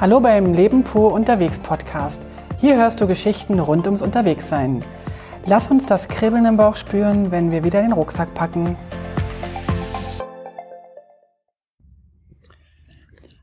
Hallo beim Leben pur unterwegs Podcast. Hier hörst du Geschichten rund ums Unterwegssein. Lass uns das Kribbeln im Bauch spüren, wenn wir wieder den Rucksack packen.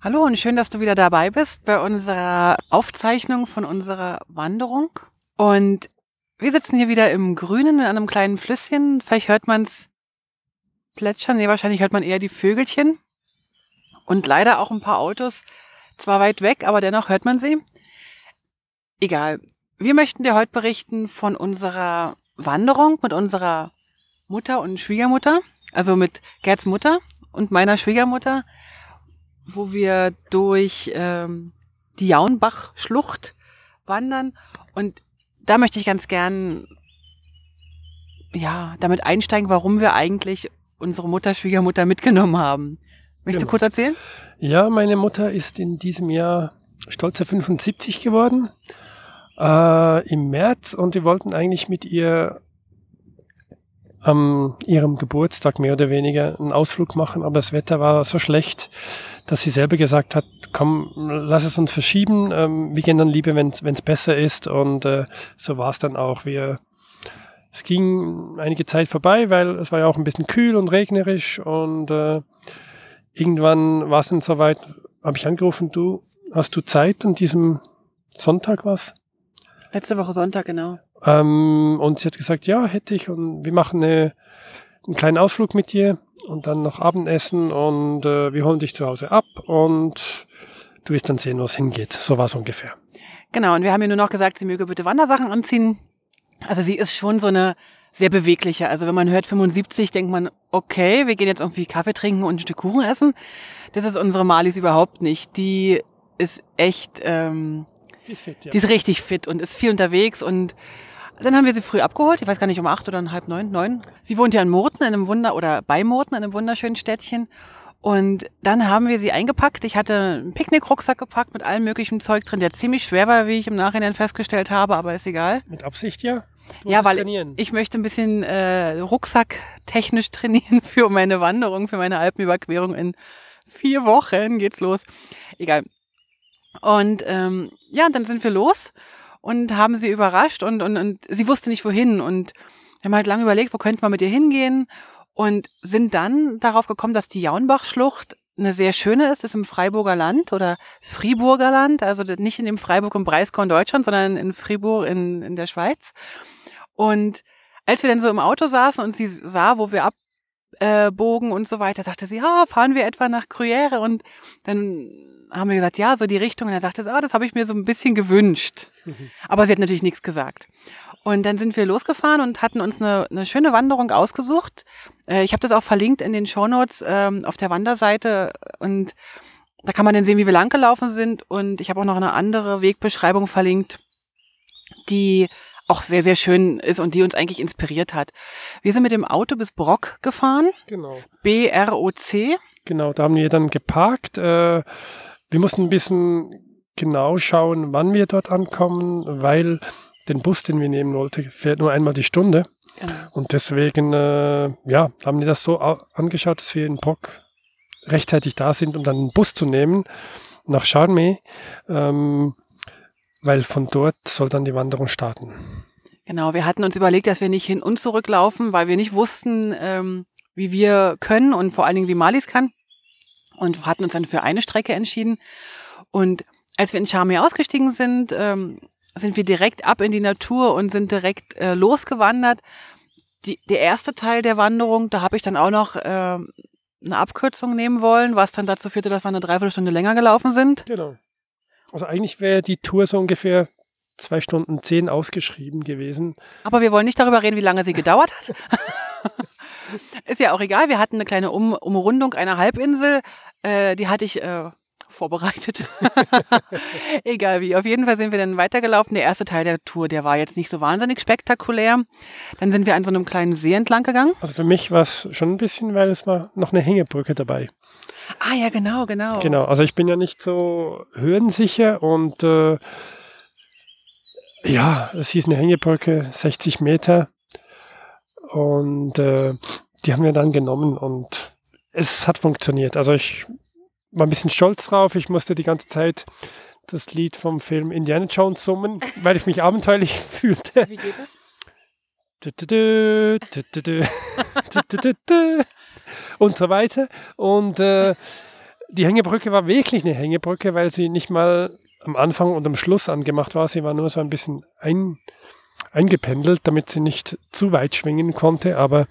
Hallo und schön, dass du wieder dabei bist bei unserer Aufzeichnung von unserer Wanderung. Und wir sitzen hier wieder im Grünen in einem kleinen Flüsschen. Vielleicht hört man es plätschern. Nee, wahrscheinlich hört man eher die Vögelchen. Und leider auch ein paar Autos. Zwar weit weg, aber dennoch hört man sie. Egal. Wir möchten dir heute berichten von unserer Wanderung mit unserer Mutter und Schwiegermutter. Also mit Gerds Mutter und meiner Schwiegermutter, wo wir durch ähm, die Jaunbach-Schlucht wandern. Und da möchte ich ganz gern ja, damit einsteigen, warum wir eigentlich unsere Mutter, Schwiegermutter mitgenommen haben. Möchtest genau. du kurz erzählen? Ja, meine Mutter ist in diesem Jahr stolze 75 geworden. Äh, Im März und wir wollten eigentlich mit ihr am ihrem Geburtstag mehr oder weniger einen Ausflug machen, aber das Wetter war so schlecht, dass sie selber gesagt hat, komm, lass es uns verschieben, ähm, wir gehen dann lieber, wenn es besser ist und äh, so war es dann auch. Wir es ging einige Zeit vorbei, weil es war ja auch ein bisschen kühl und regnerisch und äh, irgendwann war es dann soweit, habe ich angerufen, du, hast du Zeit an diesem Sonntag was? Letzte Woche Sonntag, genau. Ähm, und sie hat gesagt, ja, hätte ich und wir machen eine, einen kleinen Ausflug mit dir und dann noch Abendessen und äh, wir holen dich zu Hause ab und du wirst dann sehen, wo es hingeht. So war es ungefähr. Genau, und wir haben ihr nur noch gesagt, sie möge bitte Wandersachen anziehen, also sie ist schon so eine sehr bewegliche. Also wenn man hört 75, denkt man, okay, wir gehen jetzt irgendwie Kaffee trinken und ein Stück Kuchen essen. Das ist unsere Malis überhaupt nicht. Die ist echt, ähm, die ist fit, ja. Die ist richtig fit und ist viel unterwegs und dann haben wir sie früh abgeholt. Ich weiß gar nicht, um acht oder um halb neun, neun. Sie wohnt ja in Murten, in einem Wunder, oder bei Murten, in einem wunderschönen Städtchen. Und dann haben wir sie eingepackt. Ich hatte einen Picknickrucksack gepackt mit allem möglichen Zeug drin, der ziemlich schwer war, wie ich im Nachhinein festgestellt habe, aber ist egal. Mit Absicht, ja? Du ja, weil trainieren. ich möchte ein bisschen äh, Rucksack technisch trainieren für meine Wanderung, für meine Alpenüberquerung. In vier Wochen geht's los. Egal. Und ähm, ja, dann sind wir los und haben sie überrascht und, und, und sie wusste nicht wohin. Und wir haben halt lange überlegt, wo könnten wir mit ihr hingehen und sind dann darauf gekommen, dass die Jaunbach-Schlucht eine sehr schöne ist, das ist im Freiburger Land oder Friburger Land, also nicht in dem Freiburg im Breisgau in Deutschland, sondern in Fribourg in, in der Schweiz. Und als wir dann so im Auto saßen und sie sah, wo wir abbogen äh, und so weiter, sagte sie, ah, fahren wir etwa nach Gruyère und dann haben wir gesagt, ja, so die Richtung. Und er sagte, ah, das habe ich mir so ein bisschen gewünscht. Aber sie hat natürlich nichts gesagt. Und dann sind wir losgefahren und hatten uns eine, eine schöne Wanderung ausgesucht. Äh, ich habe das auch verlinkt in den Shownotes ähm, auf der Wanderseite und da kann man dann sehen, wie wir langgelaufen sind. Und ich habe auch noch eine andere Wegbeschreibung verlinkt, die auch sehr, sehr schön ist und die uns eigentlich inspiriert hat. Wir sind mit dem Auto bis Brock gefahren. Genau. B-R-O-C. Genau, da haben wir dann geparkt. Äh, wir mussten ein bisschen genau schauen, wann wir dort ankommen, weil den Bus, den wir nehmen wollten, fährt nur einmal die Stunde. Genau. Und deswegen, äh, ja, haben wir das so angeschaut, dass wir in Brock rechtzeitig da sind, um dann einen Bus zu nehmen nach Charmey, ähm, weil von dort soll dann die Wanderung starten. Genau, wir hatten uns überlegt, dass wir nicht hin und zurück laufen, weil wir nicht wussten, ähm, wie wir können und vor allen Dingen, wie Malis kann. Und hatten uns dann für eine Strecke entschieden. Und als wir in Charmey ausgestiegen sind, ähm, sind wir direkt ab in die Natur und sind direkt äh, losgewandert. Die, der erste Teil der Wanderung, da habe ich dann auch noch äh, eine Abkürzung nehmen wollen, was dann dazu führte, dass wir eine Dreiviertelstunde länger gelaufen sind. Genau. Also eigentlich wäre die Tour so ungefähr zwei Stunden zehn ausgeschrieben gewesen. Aber wir wollen nicht darüber reden, wie lange sie gedauert hat. Ist ja auch egal. Wir hatten eine kleine um Umrundung einer Halbinsel. Äh, die hatte ich äh, vorbereitet. Egal wie. Auf jeden Fall sind wir dann weitergelaufen. Der erste Teil der Tour, der war jetzt nicht so wahnsinnig spektakulär. Dann sind wir an so einem kleinen See entlang gegangen. Also für mich war es schon ein bisschen, weil es war noch eine Hängebrücke dabei. Ah ja, genau, genau. Genau, also ich bin ja nicht so höhensicher und äh, ja, es hieß eine Hängebrücke, 60 Meter. Und äh, die haben wir dann genommen und es hat funktioniert. Also ich war ein bisschen stolz drauf. Ich musste die ganze Zeit das Lied vom Film Indiana Jones summen, weil ich mich abenteuerlich fühlte. Wie geht es? und so weiter. Und äh, die Hängebrücke war wirklich eine Hängebrücke, weil sie nicht mal am Anfang und am Schluss angemacht war. Sie war nur so ein bisschen ein, eingependelt, damit sie nicht zu weit schwingen konnte. Aber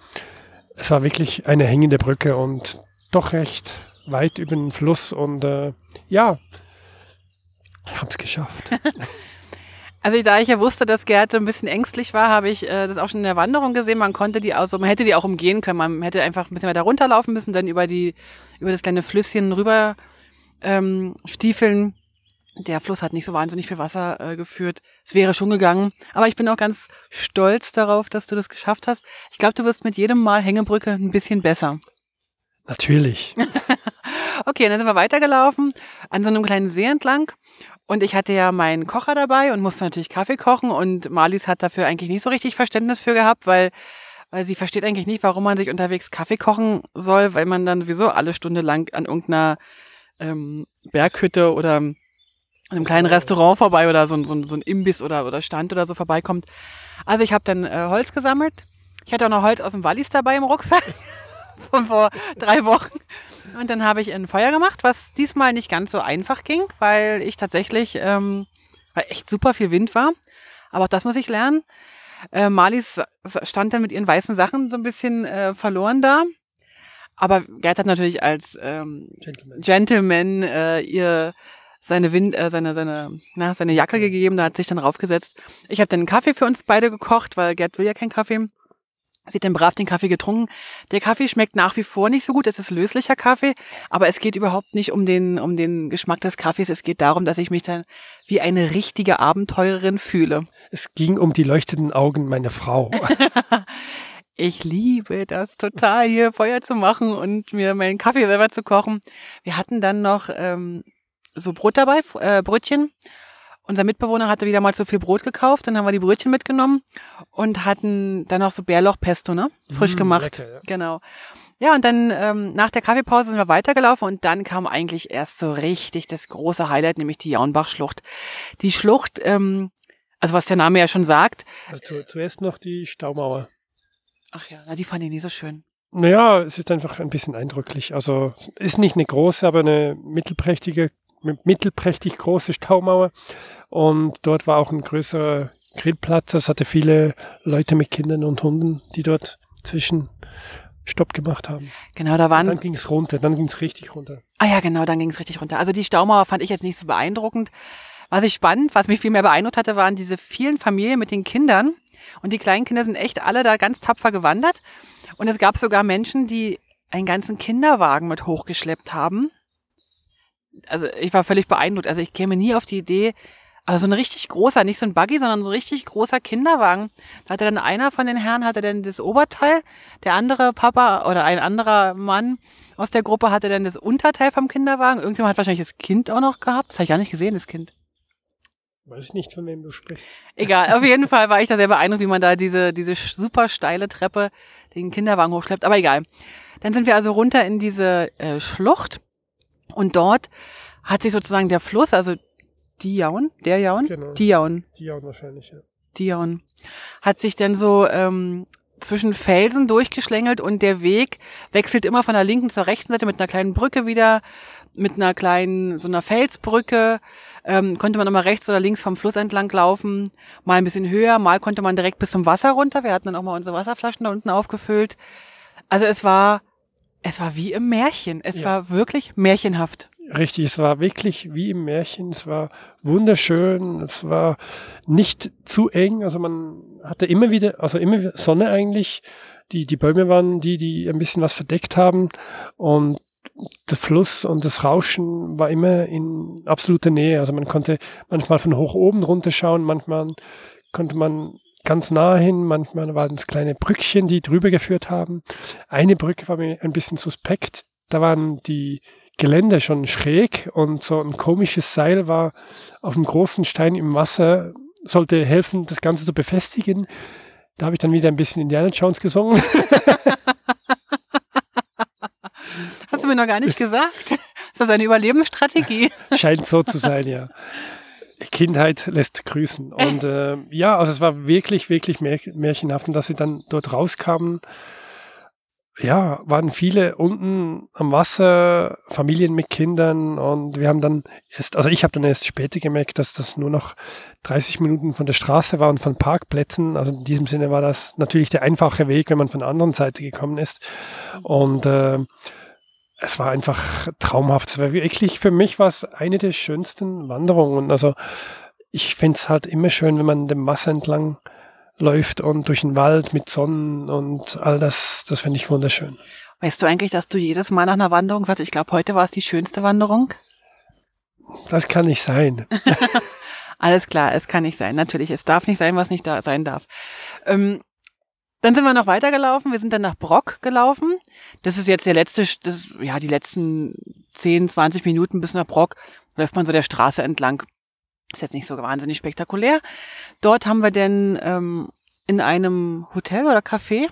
es war wirklich eine hängende Brücke und doch recht weit über den Fluss. Und äh, ja, ich habe es geschafft. Also da ich ja wusste, dass Gerd ein bisschen ängstlich war, habe ich äh, das auch schon in der Wanderung gesehen. Man konnte die also, man hätte die auch umgehen können. Man hätte einfach ein bisschen weiter runterlaufen müssen, dann über die, über das kleine Flüsschen rüber ähm, stiefeln. Der Fluss hat nicht so wahnsinnig viel Wasser äh, geführt. Es wäre schon gegangen. Aber ich bin auch ganz stolz darauf, dass du das geschafft hast. Ich glaube, du wirst mit jedem Mal Hängebrücke ein bisschen besser. Natürlich. okay, dann sind wir weitergelaufen an so einem kleinen See entlang und ich hatte ja meinen Kocher dabei und musste natürlich Kaffee kochen und Marlies hat dafür eigentlich nicht so richtig Verständnis für gehabt, weil, weil sie versteht eigentlich nicht, warum man sich unterwegs Kaffee kochen soll, weil man dann sowieso alle Stunde lang an irgendeiner ähm, Berghütte oder einem kleinen Restaurant vorbei oder so, so, so ein Imbiss oder, oder Stand oder so vorbeikommt. Also ich habe dann äh, Holz gesammelt. Ich hatte auch noch Holz aus dem Wallis dabei im Rucksack von vor drei Wochen. Und dann habe ich ein Feuer gemacht, was diesmal nicht ganz so einfach ging, weil ich tatsächlich, ähm, weil echt super viel Wind war. Aber auch das muss ich lernen. Äh, Marlies stand dann mit ihren weißen Sachen so ein bisschen äh, verloren da. Aber Gerd hat natürlich als ähm, Gentleman, Gentleman äh, ihr seine Wind, äh, seine, seine, na, seine Jacke gegeben, da hat sich dann raufgesetzt. Ich habe dann einen Kaffee für uns beide gekocht, weil Gerd will ja keinen Kaffee. Sie hat dann brav den Kaffee getrunken. Der Kaffee schmeckt nach wie vor nicht so gut. Es ist löslicher Kaffee, aber es geht überhaupt nicht um den, um den Geschmack des Kaffees. Es geht darum, dass ich mich dann wie eine richtige Abenteurerin fühle. Es ging um die leuchtenden Augen meiner Frau. ich liebe das total, hier Feuer zu machen und mir meinen Kaffee selber zu kochen. Wir hatten dann noch ähm, so Brot dabei, äh, Brötchen unser Mitbewohner hatte wieder mal zu viel Brot gekauft, dann haben wir die Brötchen mitgenommen und hatten dann noch so Bärlauchpesto, ne? Frisch mmh, gemacht. Lecker, ja. Genau. Ja, und dann ähm, nach der Kaffeepause sind wir weitergelaufen und dann kam eigentlich erst so richtig das große Highlight, nämlich die Jaunbach-Schlucht. Die Schlucht, ähm, also was der Name ja schon sagt. Also zu, zuerst noch die Staumauer. Ach ja, na, die fand ich nie so schön. Naja, es ist einfach ein bisschen eindrücklich. Also ist nicht eine große, aber eine mittelprächtige mittelprächtig große Staumauer und dort war auch ein größerer Grillplatz. Das hatte viele Leute mit Kindern und Hunden, die dort zwischen Stopp gemacht haben. Genau, da waren. Und dann ging es runter, dann ging es richtig runter. Ah ja, genau, dann ging es richtig runter. Also die Staumauer fand ich jetzt nicht so beeindruckend. Was ich spannend, was mich viel mehr beeindruckt hatte, waren diese vielen Familien mit den Kindern. Und die kleinen Kinder sind echt alle da ganz tapfer gewandert. Und es gab sogar Menschen, die einen ganzen Kinderwagen mit hochgeschleppt haben also ich war völlig beeindruckt. Also ich käme nie auf die Idee, also so ein richtig großer, nicht so ein Buggy, sondern so ein richtig großer Kinderwagen. Da hatte dann einer von den Herren hatte dann das Oberteil, der andere Papa oder ein anderer Mann aus der Gruppe hatte dann das Unterteil vom Kinderwagen. Irgendjemand hat wahrscheinlich das Kind auch noch gehabt. Das habe ich gar nicht gesehen, das Kind. Weiß ich nicht, von wem du sprichst. Egal, auf jeden Fall war ich da sehr beeindruckt, wie man da diese, diese super steile Treppe den Kinderwagen hochschleppt. Aber egal. Dann sind wir also runter in diese äh, Schlucht und dort hat sich sozusagen der Fluss, also die Jaun, der Jaun, genau. die Jaun. Die Jaun wahrscheinlich, ja. Die Jaun. Hat sich dann so ähm, zwischen Felsen durchgeschlängelt und der Weg wechselt immer von der linken zur rechten Seite mit einer kleinen Brücke wieder, mit einer kleinen, so einer Felsbrücke. Ähm, konnte man immer rechts oder links vom Fluss entlang laufen, mal ein bisschen höher, mal konnte man direkt bis zum Wasser runter. Wir hatten dann auch mal unsere Wasserflaschen da unten aufgefüllt. Also es war es war wie im Märchen. Es ja. war wirklich märchenhaft. Richtig, es war wirklich wie im Märchen. Es war wunderschön. Es war nicht zu eng. Also man hatte immer wieder, also immer Sonne eigentlich. Die, die Bäume waren die, die ein bisschen was verdeckt haben. Und der Fluss und das Rauschen war immer in absoluter Nähe. Also man konnte manchmal von hoch oben runterschauen, manchmal konnte man ganz nah hin. Manchmal waren es kleine Brückchen, die drüber geführt haben. Eine Brücke war mir ein bisschen suspekt. Da waren die Geländer schon schräg und so ein komisches Seil war auf einem großen Stein im Wasser, sollte helfen, das Ganze zu befestigen. Da habe ich dann wieder ein bisschen Indiana Jones gesungen. Hast du mir noch gar nicht gesagt? Ist das eine Überlebensstrategie? Scheint so zu sein, ja. Kindheit lässt grüßen. Und äh, ja, also es war wirklich, wirklich märchenhaft. Und dass sie dann dort rauskamen, ja, waren viele unten am Wasser, Familien mit Kindern und wir haben dann erst, also ich habe dann erst später gemerkt, dass das nur noch 30 Minuten von der Straße war und von Parkplätzen. Also in diesem Sinne war das natürlich der einfache Weg, wenn man von der anderen Seite gekommen ist. Und äh, es war einfach traumhaft. Es war wirklich, für mich war es eine der schönsten Wanderungen. Also ich finde es halt immer schön, wenn man dem Wasser entlang läuft und durch den Wald mit Sonnen und all das, das finde ich wunderschön. Weißt du eigentlich, dass du jedes Mal nach einer Wanderung sagst, ich glaube, heute war es die schönste Wanderung? Das kann nicht sein. Alles klar, es kann nicht sein. Natürlich, es darf nicht sein, was nicht da sein darf. Ähm, dann sind wir noch weitergelaufen. Wir sind dann nach Brock gelaufen. Das ist jetzt der letzte, das, ja, die letzten 10, 20 Minuten bis nach Brock läuft man so der Straße entlang. Ist jetzt nicht so wahnsinnig spektakulär. Dort haben wir denn ähm, in einem Hotel oder Café,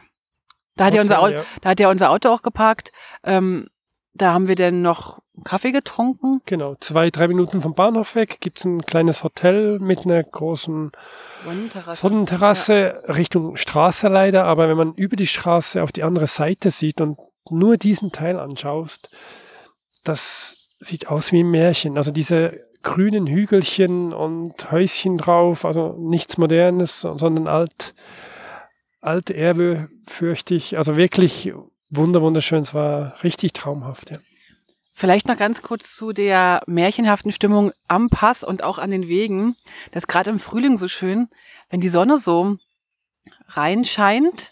da hat, Hotel, ja unser Auto, ja. da hat ja unser Auto auch geparkt. Ähm, da haben wir denn noch Kaffee getrunken. Genau, zwei, drei Minuten vom Bahnhof weg gibt's ein kleines Hotel mit einer großen Sonnenterrasse, Sonnenterrasse ja. Richtung Straße leider. Aber wenn man über die Straße auf die andere Seite sieht und nur diesen Teil anschaust, das sieht aus wie ein Märchen. Also diese grünen Hügelchen und Häuschen drauf, also nichts Modernes, sondern alt, alte Erbe, fürchte ich. Also wirklich wunder, wunderschön. Es war richtig traumhaft, ja. Vielleicht noch ganz kurz zu der märchenhaften Stimmung am Pass und auch an den Wegen. Das ist gerade im Frühling so schön, wenn die Sonne so reinscheint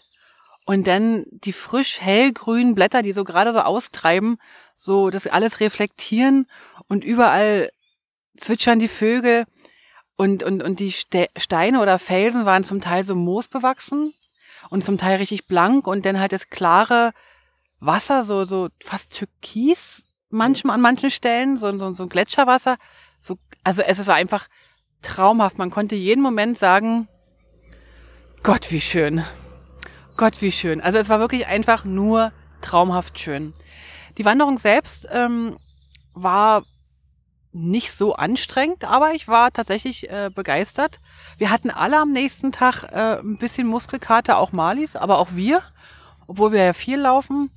und dann die frisch hellgrünen Blätter, die so gerade so austreiben, so das alles reflektieren und überall zwitschern die Vögel und, und, und die Steine oder Felsen waren zum Teil so moosbewachsen und zum Teil richtig blank und dann halt das klare Wasser, so, so fast türkis, manchmal an manchen Stellen, so, so, so ein Gletscherwasser. So, also es war einfach traumhaft. Man konnte jeden Moment sagen, Gott, wie schön. Gott, wie schön. Also es war wirklich einfach nur traumhaft schön. Die Wanderung selbst ähm, war nicht so anstrengend, aber ich war tatsächlich äh, begeistert. Wir hatten alle am nächsten Tag äh, ein bisschen Muskelkater, auch Malis, aber auch wir, obwohl wir ja viel laufen.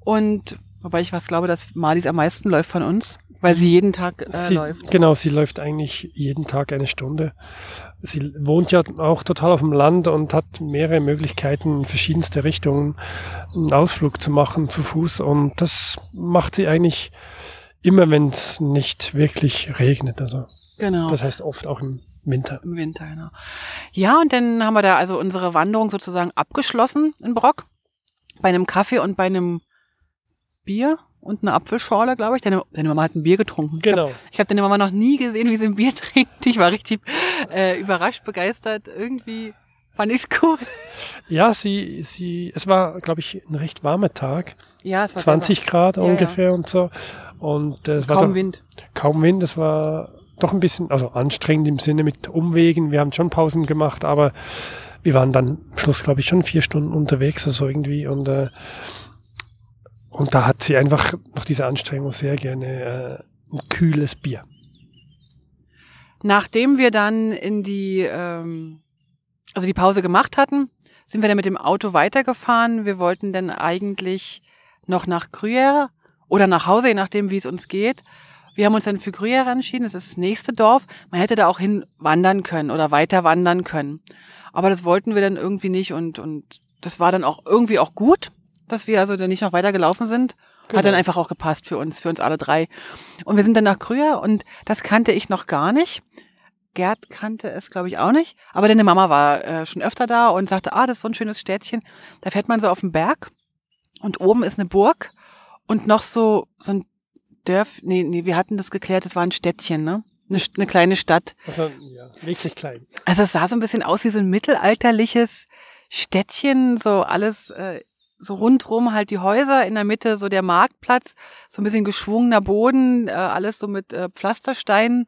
Und wobei ich was glaube, dass Malis am meisten läuft von uns, weil sie jeden Tag äh, sie, läuft. Genau, sie läuft eigentlich jeden Tag eine Stunde. Sie wohnt ja auch total auf dem Land und hat mehrere Möglichkeiten, in verschiedenste Richtungen einen Ausflug zu machen zu Fuß. Und das macht sie eigentlich immer wenn es nicht wirklich regnet. Also genau. Das heißt oft auch im Winter. Im Winter, genau. Ja, und dann haben wir da also unsere Wanderung sozusagen abgeschlossen in Brock. Bei einem Kaffee und bei einem Bier und eine Apfelschorle, glaube ich. Deine, deine Mama hat ein Bier getrunken. Genau. Ich habe hab deine Mama noch nie gesehen, wie sie ein Bier trinkt. Ich war richtig äh, überrascht, begeistert. Irgendwie fand ich's cool. Ja, sie, sie, es war, glaube ich, ein recht warmer Tag. Ja, es war 20 Grad ja, ungefähr ja. und so. Und äh, es kaum war doch, Wind. Kaum Wind. Es war doch ein bisschen, also anstrengend im Sinne mit Umwegen. Wir haben schon Pausen gemacht, aber wir waren dann am Schluss, glaube ich, schon vier Stunden unterwegs, also irgendwie. Und, äh, und da hat sie einfach nach dieser Anstrengung sehr gerne äh, ein kühles Bier. Nachdem wir dann in die, ähm, also die Pause gemacht hatten, sind wir dann mit dem Auto weitergefahren. Wir wollten dann eigentlich noch nach Gruyère oder nach Hause, je nachdem, wie es uns geht. Wir haben uns dann für Gruyère entschieden, das ist das nächste Dorf. Man hätte da auch hin wandern können oder weiter wandern können. Aber das wollten wir dann irgendwie nicht und, und das war dann auch irgendwie auch gut, dass wir also dann nicht noch weiter gelaufen sind. Genau. Hat dann einfach auch gepasst für uns, für uns alle drei. Und wir sind dann nach Gruyère und das kannte ich noch gar nicht. Gerd kannte es, glaube ich, auch nicht. Aber deine Mama war äh, schon öfter da und sagte, ah, das ist so ein schönes Städtchen. Da fährt man so auf den Berg und oben ist eine Burg und noch so, so ein Dörf, nee, nee, wir hatten das geklärt, das war ein Städtchen, ne? Eine, eine kleine Stadt. Also, ja, richtig klein. Also es sah so ein bisschen aus wie so ein mittelalterliches Städtchen, so alles, äh, so rundrum halt die Häuser, in der Mitte so der Marktplatz, so ein bisschen geschwungener Boden, äh, alles so mit äh, Pflastersteinen.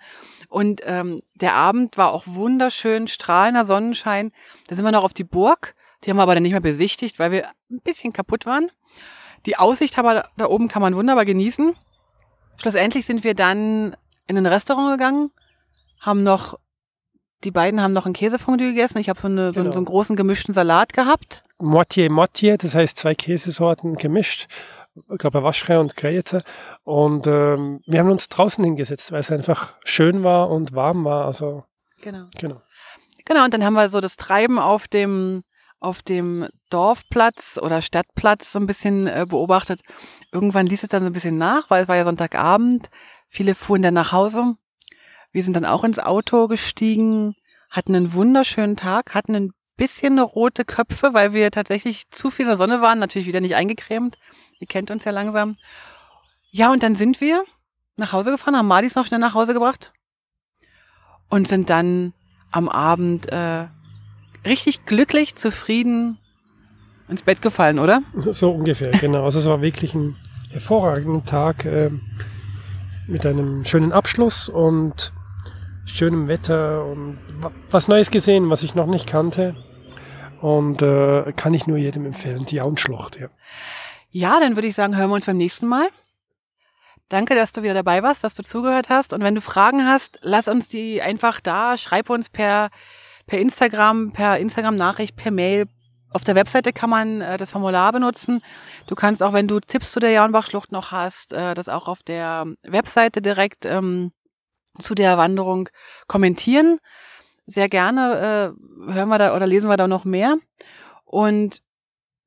Und ähm, der Abend war auch wunderschön, strahlender Sonnenschein. Da sind wir noch auf die Burg die haben wir aber dann nicht mehr besichtigt, weil wir ein bisschen kaputt waren. Die Aussicht aber da oben kann man wunderbar genießen. schlussendlich sind wir dann in ein Restaurant gegangen, haben noch, die beiden haben noch ein Käsefondue gegessen. Ich habe so, eine, so, Genau. so einen großen gemischten Salat gehabt. Moitié Moitié, das heißt zwei Käsesorten gemischt. Ich glaube, Waschre und Greyete. Und ähm, wir haben uns draußen hingesetzt, weil es einfach schön war und warm war. Also, Genau. genau. Genau, und dann haben wir so das Treiben auf dem, auf dem Dorfplatz oder Stadtplatz so ein bisschen äh, beobachtet. Irgendwann ließ es dann so ein bisschen nach, weil es war ja Sonntagabend. Viele fuhren dann nach Hause. Wir sind dann auch ins Auto gestiegen, hatten einen wunderschönen Tag, hatten ein bisschen rote Köpfe, weil wir tatsächlich zu viel in der Sonne waren, natürlich wieder nicht eingecremt. Ihr kennt uns ja langsam. Ja, und dann sind wir nach Hause gefahren, haben Madis noch schnell nach Hause gebracht und sind dann am Abend äh, richtig glücklich, zufrieden ins Bett gefallen, oder? So ungefähr, genau. Also es war wirklich ein hervorragender Tag ähm, mit einem schönen Abschluss und schönem Wetter und wa- was Neues gesehen, was ich noch nicht kannte. Und äh, kann ich nur jedem empfehlen, die Auenschlucht. Ja. Ja, dann würde ich sagen, hören wir uns beim nächsten Mal. Danke, dass du wieder dabei warst, dass du zugehört hast. Und wenn du Fragen hast, lass uns die einfach da. Schreib uns per, per Instagram, per Instagram-Nachricht, per Mail. Auf der Webseite kann man äh, das Formular benutzen. Du kannst auch, wenn du Tipps zu der Jaunbach-Schlucht noch hast, äh, das auch auf der Webseite direkt ähm, zu der Wanderung kommentieren. Sehr gerne äh, hören wir da oder lesen wir da noch mehr. Und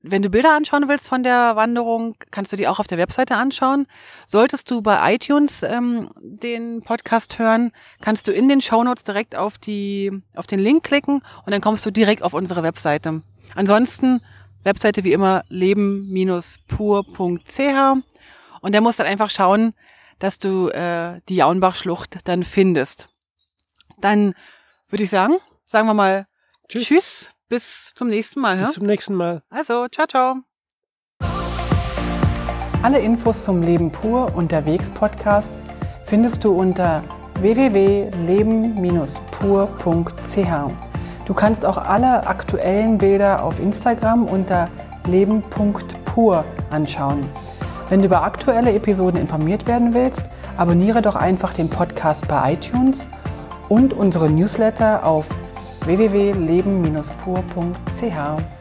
wenn du Bilder anschauen willst von der Wanderung, kannst du die auch auf der Webseite anschauen. Solltest du bei iTunes ähm, den Podcast hören, kannst du in den Shownotes direkt auf die auf den Link klicken und dann kommst du direkt auf unsere Webseite. Ansonsten Webseite wie immer leben-pur.ch und der muss dann einfach schauen, dass du äh, die Jaunbach-Schlucht dann findest. Dann würde ich sagen, sagen wir mal Tschüss. Tschüss, bis zum nächsten Mal. Ja? Bis zum nächsten Mal. Also, ciao, ciao. Alle Infos zum Leben pur unterwegs Podcast findest du unter www.leben-pur.ch. Du kannst auch alle aktuellen Bilder auf Instagram unter leben.pur anschauen. Wenn du über aktuelle Episoden informiert werden willst, abonniere doch einfach den Podcast bei iTunes und unsere Newsletter auf www.leben-pur.ch.